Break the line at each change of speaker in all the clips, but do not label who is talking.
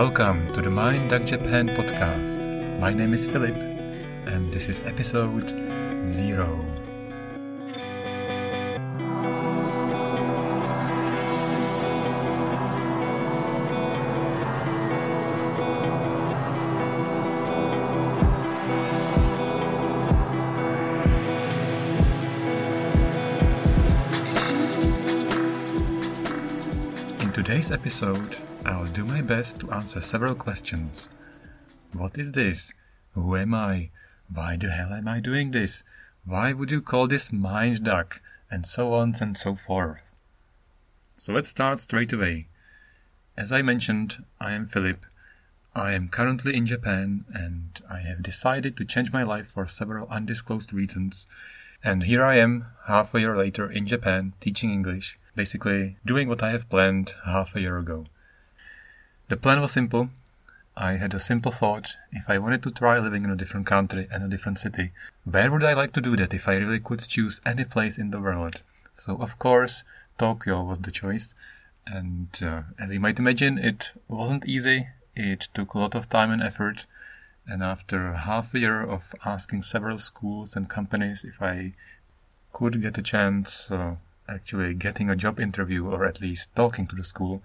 Welcome to the Mind Duck Japan podcast. My name is Filip, and this is episode zero. In today's episode, I'll do my best to answer several questions. What is this? Who am I? Why the hell am I doing this? Why would you call this mind duck? And so on and so forth. So let's start straight away. As I mentioned, I am Filip. I am currently in Japan and I have decided to change my life for several undisclosed reasons. And here I am, half a year later in Japan, teaching English, basically doing what I have planned half a year ago. The plan was simple. I had a simple thought. If I wanted to try living in a different country and a different city, where would I like to do that if I really could choose any place in the world? So, of course, Tokyo was the choice. And uh, as you might imagine, it wasn't easy. It took a lot of time and effort. And after half a year of asking several schools and companies if I could get a chance uh, actually getting a job interview or at least talking to the school,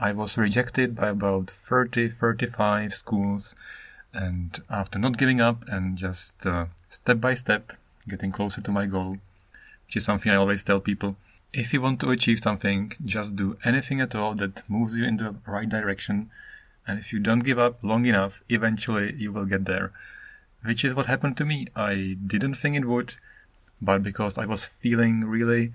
I was rejected by about 30, 35 schools. And after not giving up and just uh, step by step getting closer to my goal, which is something I always tell people, if you want to achieve something, just do anything at all that moves you in the right direction. And if you don't give up long enough, eventually you will get there. Which is what happened to me. I didn't think it would, but because I was feeling really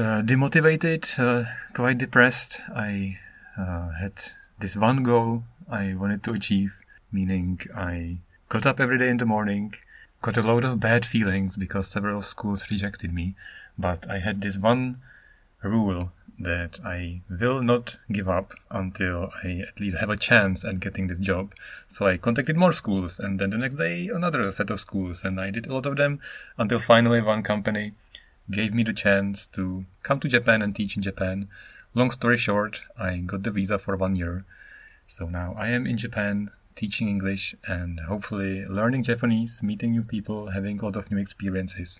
demotivated, uh, quite depressed. I uh, had this one goal I wanted to achieve, meaning I got up every day in the morning, got a load of bad feelings because several schools rejected me, but I had this one rule that I will not give up until I at least have a chance at getting this job. So I contacted more schools and then the next day another set of schools and I did a lot of them until finally one company gave me the chance to come to Japan and teach in Japan. Long story short, I got the visa for one year. So now I am in Japan teaching English and hopefully learning Japanese, meeting new people, having a lot of new experiences.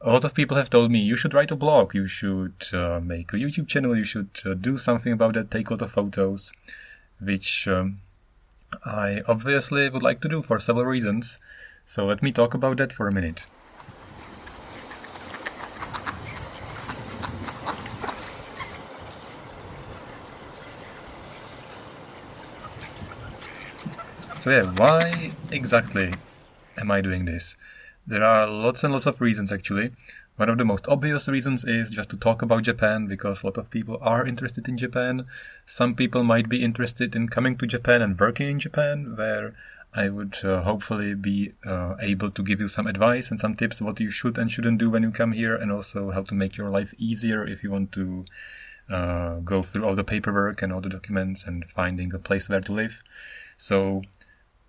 A lot of people have told me you should write a blog, you should uh, make a YouTube channel, you should uh, do something about that, take a lot of photos, which um, I obviously would like to do for several reasons. So let me talk about that for a minute. So yeah, why exactly am I doing this? There are lots and lots of reasons actually. One of the most obvious reasons is just to talk about Japan because a lot of people are interested in Japan. Some people might be interested in coming to Japan and working in Japan, where I would uh, hopefully be uh, able to give you some advice and some tips what you should and shouldn't do when you come here, and also how to make your life easier if you want to uh, go through all the paperwork and all the documents and finding a place where to live. So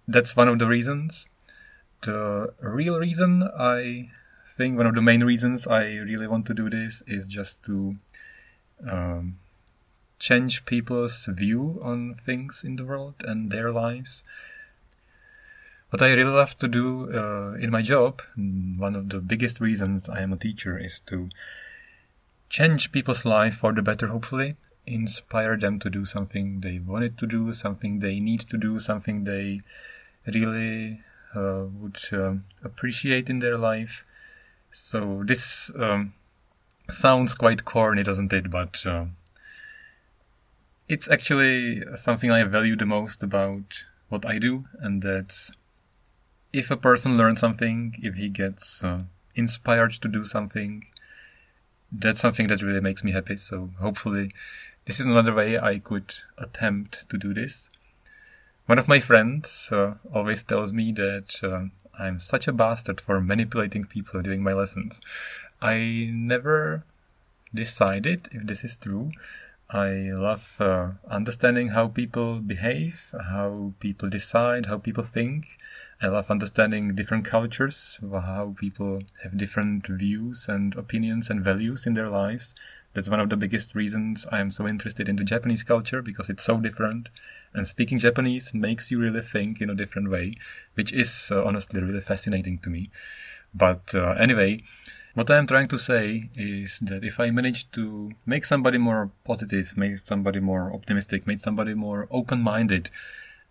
that's one of the reasons. The real reason I think one of the main reasons I really want to do this is just to um, change people's view on things in the world and their lives. What I really love to do uh, in my job, one of the biggest reasons I am a teacher, is to change people's life for the better, hopefully. Inspire them to do something they wanted to do, something they need to do, something they really uh, would um, appreciate in their life. So this um, sounds quite corny, doesn't it? But uh, it's actually something I value the most about what I do, and that's if a person learns something, if he gets uh, inspired to do something, that's something that really makes me happy. So hopefully, this is another way I could attempt to do this. One of my friends uh, always tells me that uh, I'm such a bastard for manipulating people during my lessons. I never decided if this is true. I love uh, understanding how people behave, how people decide, how people think. I love understanding different cultures, how people have different views and opinions and values in their lives. That's one of the biggest reasons I am so interested in the Japanese culture because it's so different. And speaking Japanese makes you really think in a different way, which is uh, honestly really fascinating to me. But uh, anyway, what I'm trying to say is that if I manage to make somebody more positive, make somebody more optimistic, make somebody more open minded,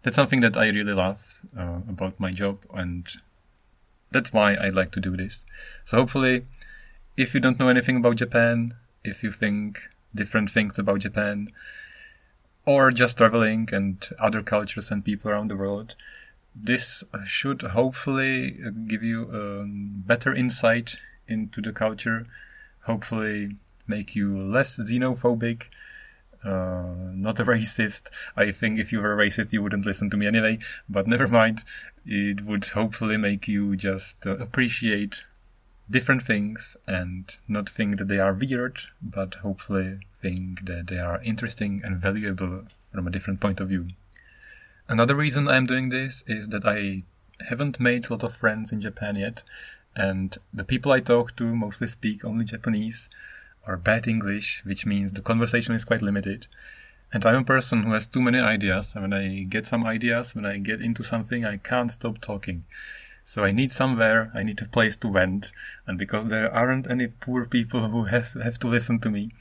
that's something that I really love uh, about my job, and that's why I like to do this. So hopefully, if you don't know anything about Japan, if you think different things about Japan, or just traveling and other cultures and people around the world, this should hopefully give you a better insight into the culture, hopefully make you less xenophobic, uh, not a racist. I think if you were a racist, you wouldn't listen to me anyway, but never mind. It would hopefully make you just uh, appreciate different things and not think that they are weird, but hopefully think that they are interesting and valuable from a different point of view. Another reason I'm doing this is that I haven't made a lot of friends in Japan yet, and the people I talk to mostly speak only Japanese or bad English, which means the conversation is quite limited. And I'm a person who has too many ideas, and when I get some ideas, when I get into something, I can't stop talking. So I need somewhere, I need a place to vent, and because there aren't any poor people who have, have to listen to me,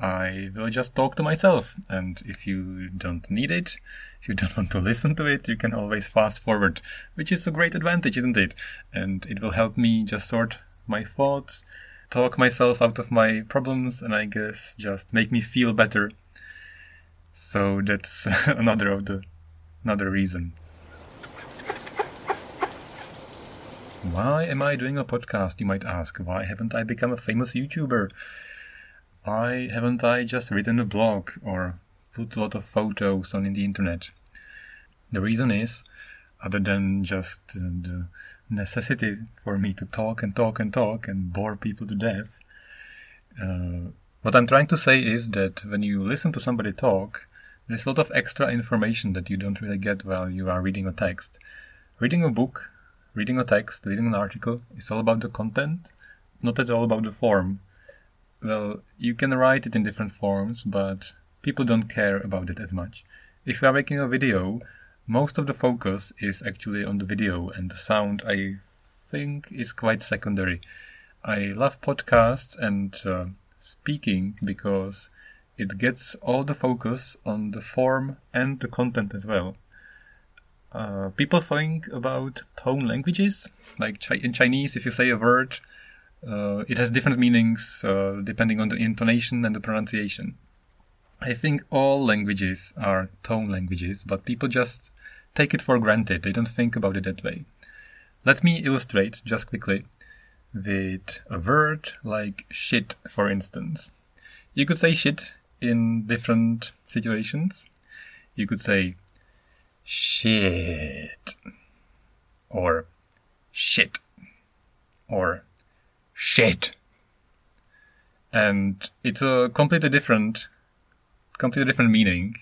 I will just talk to myself. And if you don't need it, if you don't want to listen to it, you can always fast forward, which is a great advantage, isn't it? And it will help me just sort my thoughts, talk myself out of my problems, and I guess just make me feel better. So that's another of the another reason. Why am I doing a podcast, you might ask? Why haven't I become a famous YouTuber? Why haven't I just written a blog or put a lot of photos on the internet? The reason is, other than just the necessity for me to talk and talk and talk and bore people to death, uh, what I'm trying to say is that when you listen to somebody talk, there's a lot of extra information that you don't really get while you are reading a text. Reading a book reading a text, reading an article is all about the content, not at all about the form. Well, you can write it in different forms, but people don't care about it as much. If you are making a video, most of the focus is actually on the video, and the sound, I think, is quite secondary. I love podcasts and uh, speaking because it gets all the focus on the form and the content as well. Uh, people think about tone languages. Like chi- in Chinese, if you say a word, uh, it has different meanings uh, depending on the intonation and the pronunciation. I think all languages are tone languages, but people just take it for granted. They don't think about it that way. Let me illustrate just quickly with a word like shit, for instance. You could say shit in different situations. You could say shit. Or shit. Or shit. And it's a completely different completely different meaning.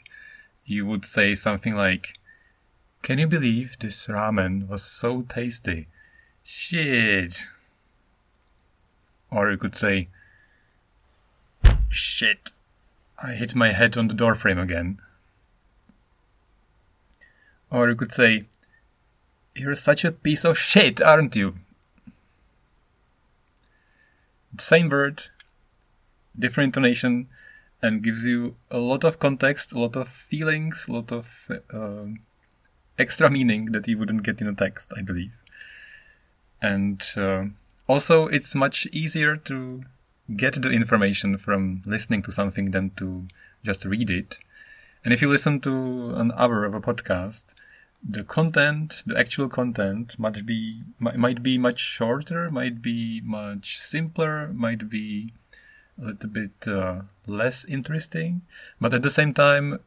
You would say something like can you believe this ramen was so tasty? Shit. Or you could say shit. I hit my head on the doorframe again or you could say, You're such a piece of shit, aren't you? Same word, different intonation, and gives you a lot of context, a lot of feelings, a lot of uh, extra meaning that you wouldn't get in a text, I believe. And uh, also, it's much easier to get the information from listening to something than to just read it. And if you listen to an hour of a podcast, the content, the actual content, might be might be much shorter, might be much simpler, might be a little bit uh, less interesting, but at the same time,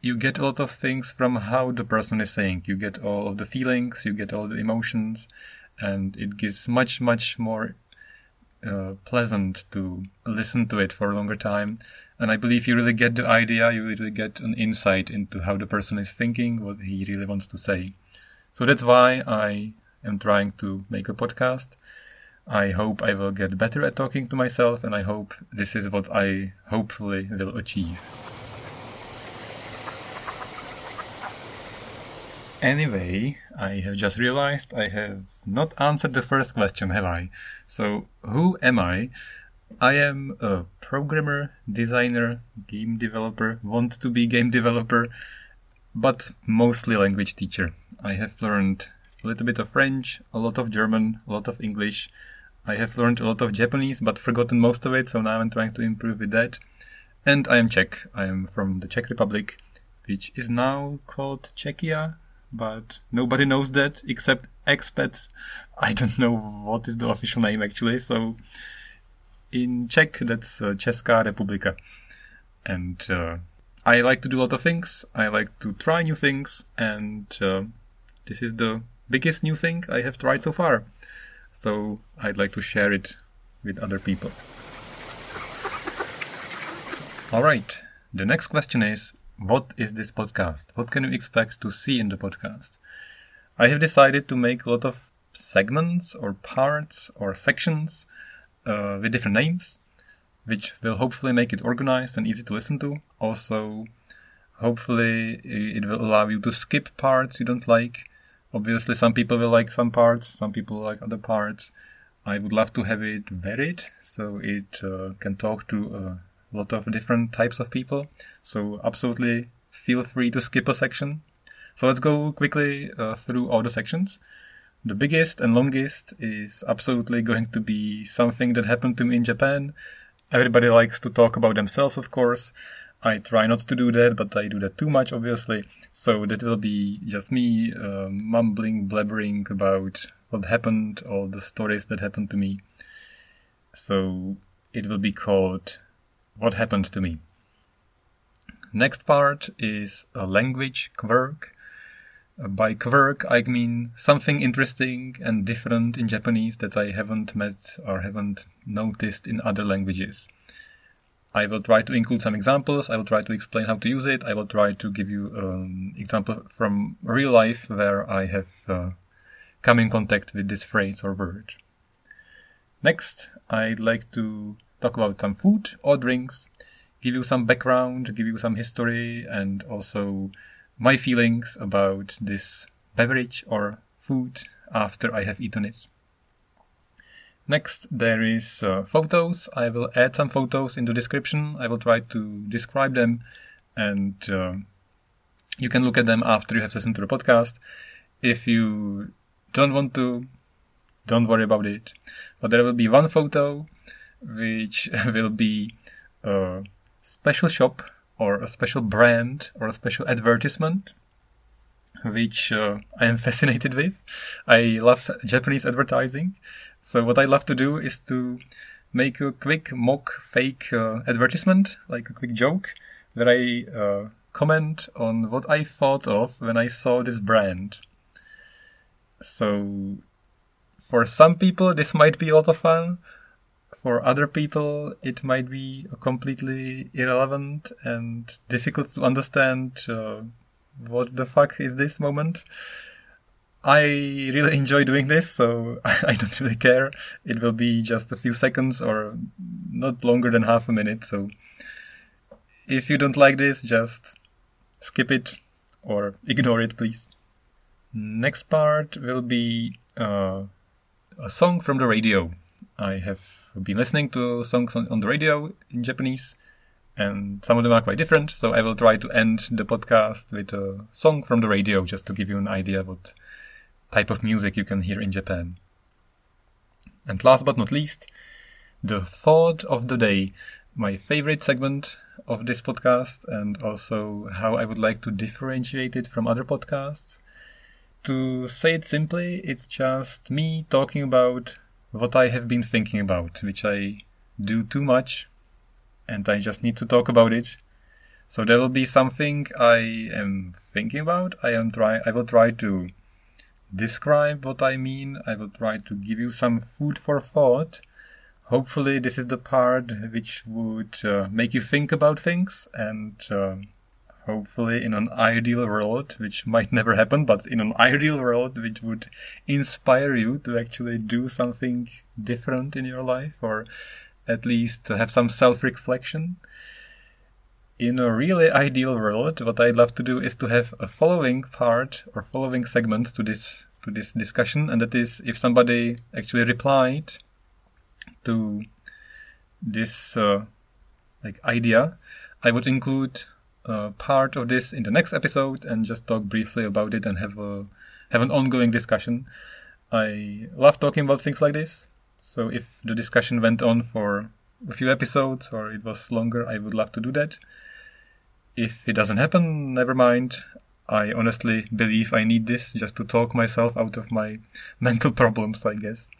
you get a lot of things from how the person is saying. You get all of the feelings, you get all the emotions, and it gives much much more uh, pleasant to listen to it for a longer time and I believe you really get the idea, you really get an insight into how the person is thinking, what he really wants to say. So that's why I am trying to make a podcast. I hope I will get better at talking to myself, and I hope this is what I hopefully will achieve. Anyway, I have just realized I have not answered the first question, have I? So, who am I? I am a programmer, designer, game developer, want to be game developer, but mostly language teacher. I have learned a little bit of French, a lot of German, a lot of English. I have learned a lot of Japanese, but forgotten most of it, so now I'm trying to improve with that. And I am Czech. I am from the Czech Republic, which is now called Czechia, but nobody knows that except expats. I don't know what is the official name actually, so in Czech that's uh, Česká republika. And uh, I like to do a lot of things. I like to try new things, and uh, this is the biggest new thing I have tried so far. So I'd like to share it with other people. Alright, the next question is what is this podcast? What can you expect to see in the podcast? I have decided to make a lot of segments or parts or sections uh, with different names, which will hopefully make it organized and easy to listen to. Also, hopefully, it will allow you to skip parts you don't like Obviously, some people will like some parts, some people like other parts. I would love to have it varied so it uh, can talk to a lot of different types of people. So, absolutely feel free to skip a section. So, let's go quickly uh, through all the sections. The biggest and longest is absolutely going to be something that happened to me in Japan. Everybody likes to talk about themselves, of course. I try not to do that, but I do that too much, obviously. So that will be just me uh, mumbling, blabbering about what happened, all the stories that happened to me. So it will be called What Happened to Me. Next part is a language quirk. By quirk, I mean something interesting and different in Japanese that I haven't met or haven't noticed in other languages. I will try to include some examples. I will try to explain how to use it. I will try to give you an example from real life where I have uh, come in contact with this phrase or word. Next, I'd like to talk about some food or drinks, give you some background, give you some history, and also my feelings about this beverage or food after I have eaten it. Next, there is uh, photos. I will add some photos in the description. I will try to describe them and uh, you can look at them after you have listened to the podcast. If you don't want to, don't worry about it. But there will be one photo which will be a special shop or a special brand or a special advertisement which uh, I am fascinated with. I love Japanese advertising. So what I love to do is to make a quick mock fake uh, advertisement, like a quick joke, where I uh, comment on what I thought of when I saw this brand. So for some people this might be a lot of fun. For other people it might be completely irrelevant and difficult to understand uh, what the fuck is this moment. I really enjoy doing this, so I don't really care. It will be just a few seconds or not longer than half a minute. So if you don't like this, just skip it or ignore it, please. Next part will be uh, a song from the radio. I have been listening to songs on, on the radio in Japanese, and some of them are quite different. So I will try to end the podcast with a song from the radio just to give you an idea what type of music you can hear in Japan. And last but not least, the thought of the day, my favorite segment of this podcast, and also how I would like to differentiate it from other podcasts. To say it simply, it's just me talking about what I have been thinking about, which I do too much, and I just need to talk about it. So there will be something I am thinking about. I am try. I will try to describe what I mean. I will try to give you some food for thought. Hopefully, this is the part which would uh, make you think about things, and uh, hopefully in an ideal world, which might never happen, but in an ideal world which would inspire you to actually do something different in your life or at least have some self reflection. In a really ideal world, what I'd love to do is to have a following part or following segment to this to this discussion, and that is if somebody actually replied to this uh, like idea, I would include uh, part of this in the next episode and just talk briefly about it and have a have an ongoing discussion. I love talking about things like this. So if the discussion went on for a few episodes or it was longer, I would love to do that. If it doesn't happen, never mind. I honestly believe I need this just to talk myself out of my mental problems, I guess.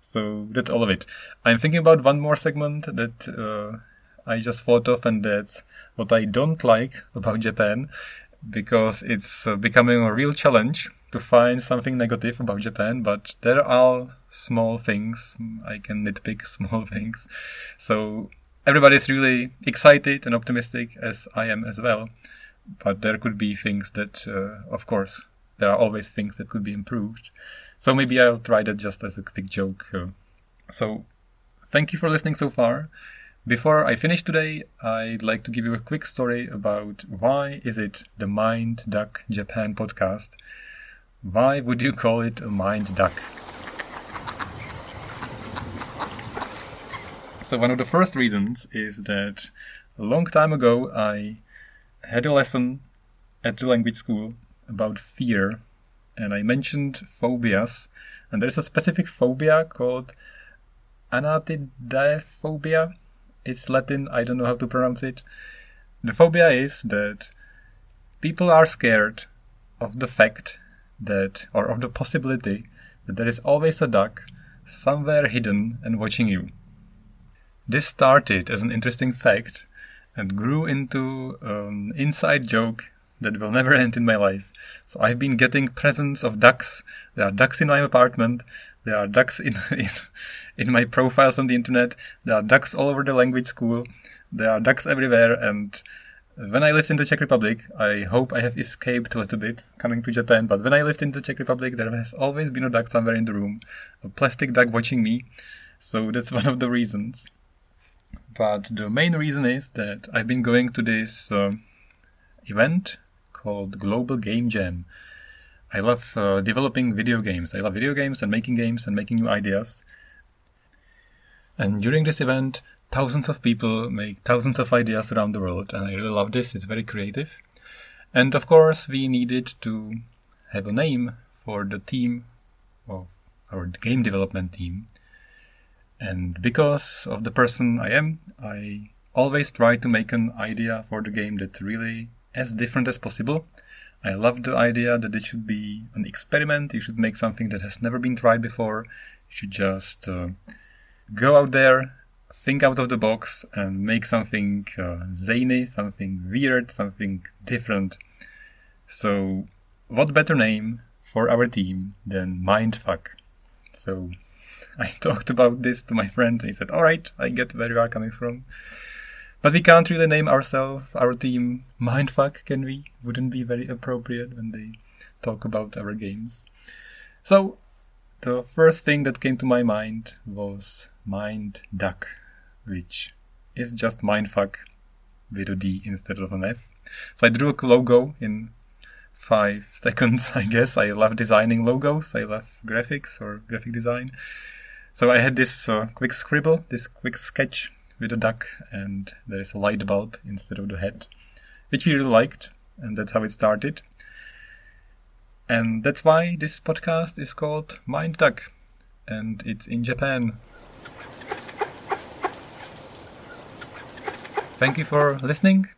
So that's all of it. I'm thinking about one more segment that uh, I just thought of, and that's what I don't like about Japan, because it's uh, becoming a real challenge to find something negative about Japan, but there are small things. I can nitpick small things. So everybody's really excited and optimistic, as I am as well. But there could be things that, uh, of course, there are always things that could be improved. So maybe I'll try that just as a quick joke. So thank you for listening so far. Before I finish today, I'd like to give you a quick story about why is it the Mind Duck Japan podcast. Why would you call it a mind duck? So one of the first reasons is that a long time ago I had a lesson at the language school about fear and I mentioned phobias and there's a specific phobia called anatidaephobia it's Latin, I don't know how to pronounce it. The phobia is that people are scared of the fact that, or of the possibility that there is always a duck somewhere hidden and watching you. This started as an interesting fact and grew into an inside joke that will never end in my life. So I've been getting presents of ducks. There are ducks in my apartment. There are ducks in, in, in my profiles on the internet. There are ducks all over the language school. There are ducks everywhere. And when I lived in the Czech Republic, I hope I have escaped a little bit coming to Japan. But when I lived in the Czech Republic, there has always been a duck somewhere in the room, a plastic duck watching me. So that's one of the reasons. But the main reason is that I've been going to this uh, event called Global Game Jam I love uh, developing video games. I love video games and making games and making new ideas. And during this event, thousands of people make thousands of ideas around the world, and I really love this. It's very creative. And of course, we needed to have a name for the team of our game development team. And because of the person I am, I always try to make an idea for the game that's really as different as possible I love the idea that it should be an experiment. You should make something that has never been tried before. You should just uh, go out there, think out of the box, and make something uh, zany, something weird, something different. So, what better name for our team than Mindfuck? So, I talked about this to my friend, and he said, "All right, I get where you are coming from." But we can't really name ourselves, our team, Mindfuck, can we? Wouldn't be very appropriate when they talk about our games. So, the first thing that came to my mind was Mind Duck, which is just Mindfuck with a D instead of an F. So I drew a logo in five seconds, I guess. I love designing logos. I love graphics or graphic design. So I had this uh, quick scribble, this quick sketch with a duck, and there is a light bulb instead of the head, which we really liked, and that's how it started. And that's why this podcast is called Mind Duck, and it's in Japan. Thank you for listening.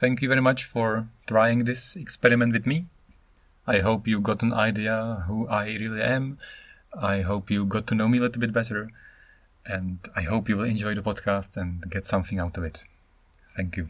Thank you very much for trying this experiment with me. I hope you got an idea who I really am. I hope you got to know me a little bit better and I hope you will enjoy the podcast and get something out of it. Thank you.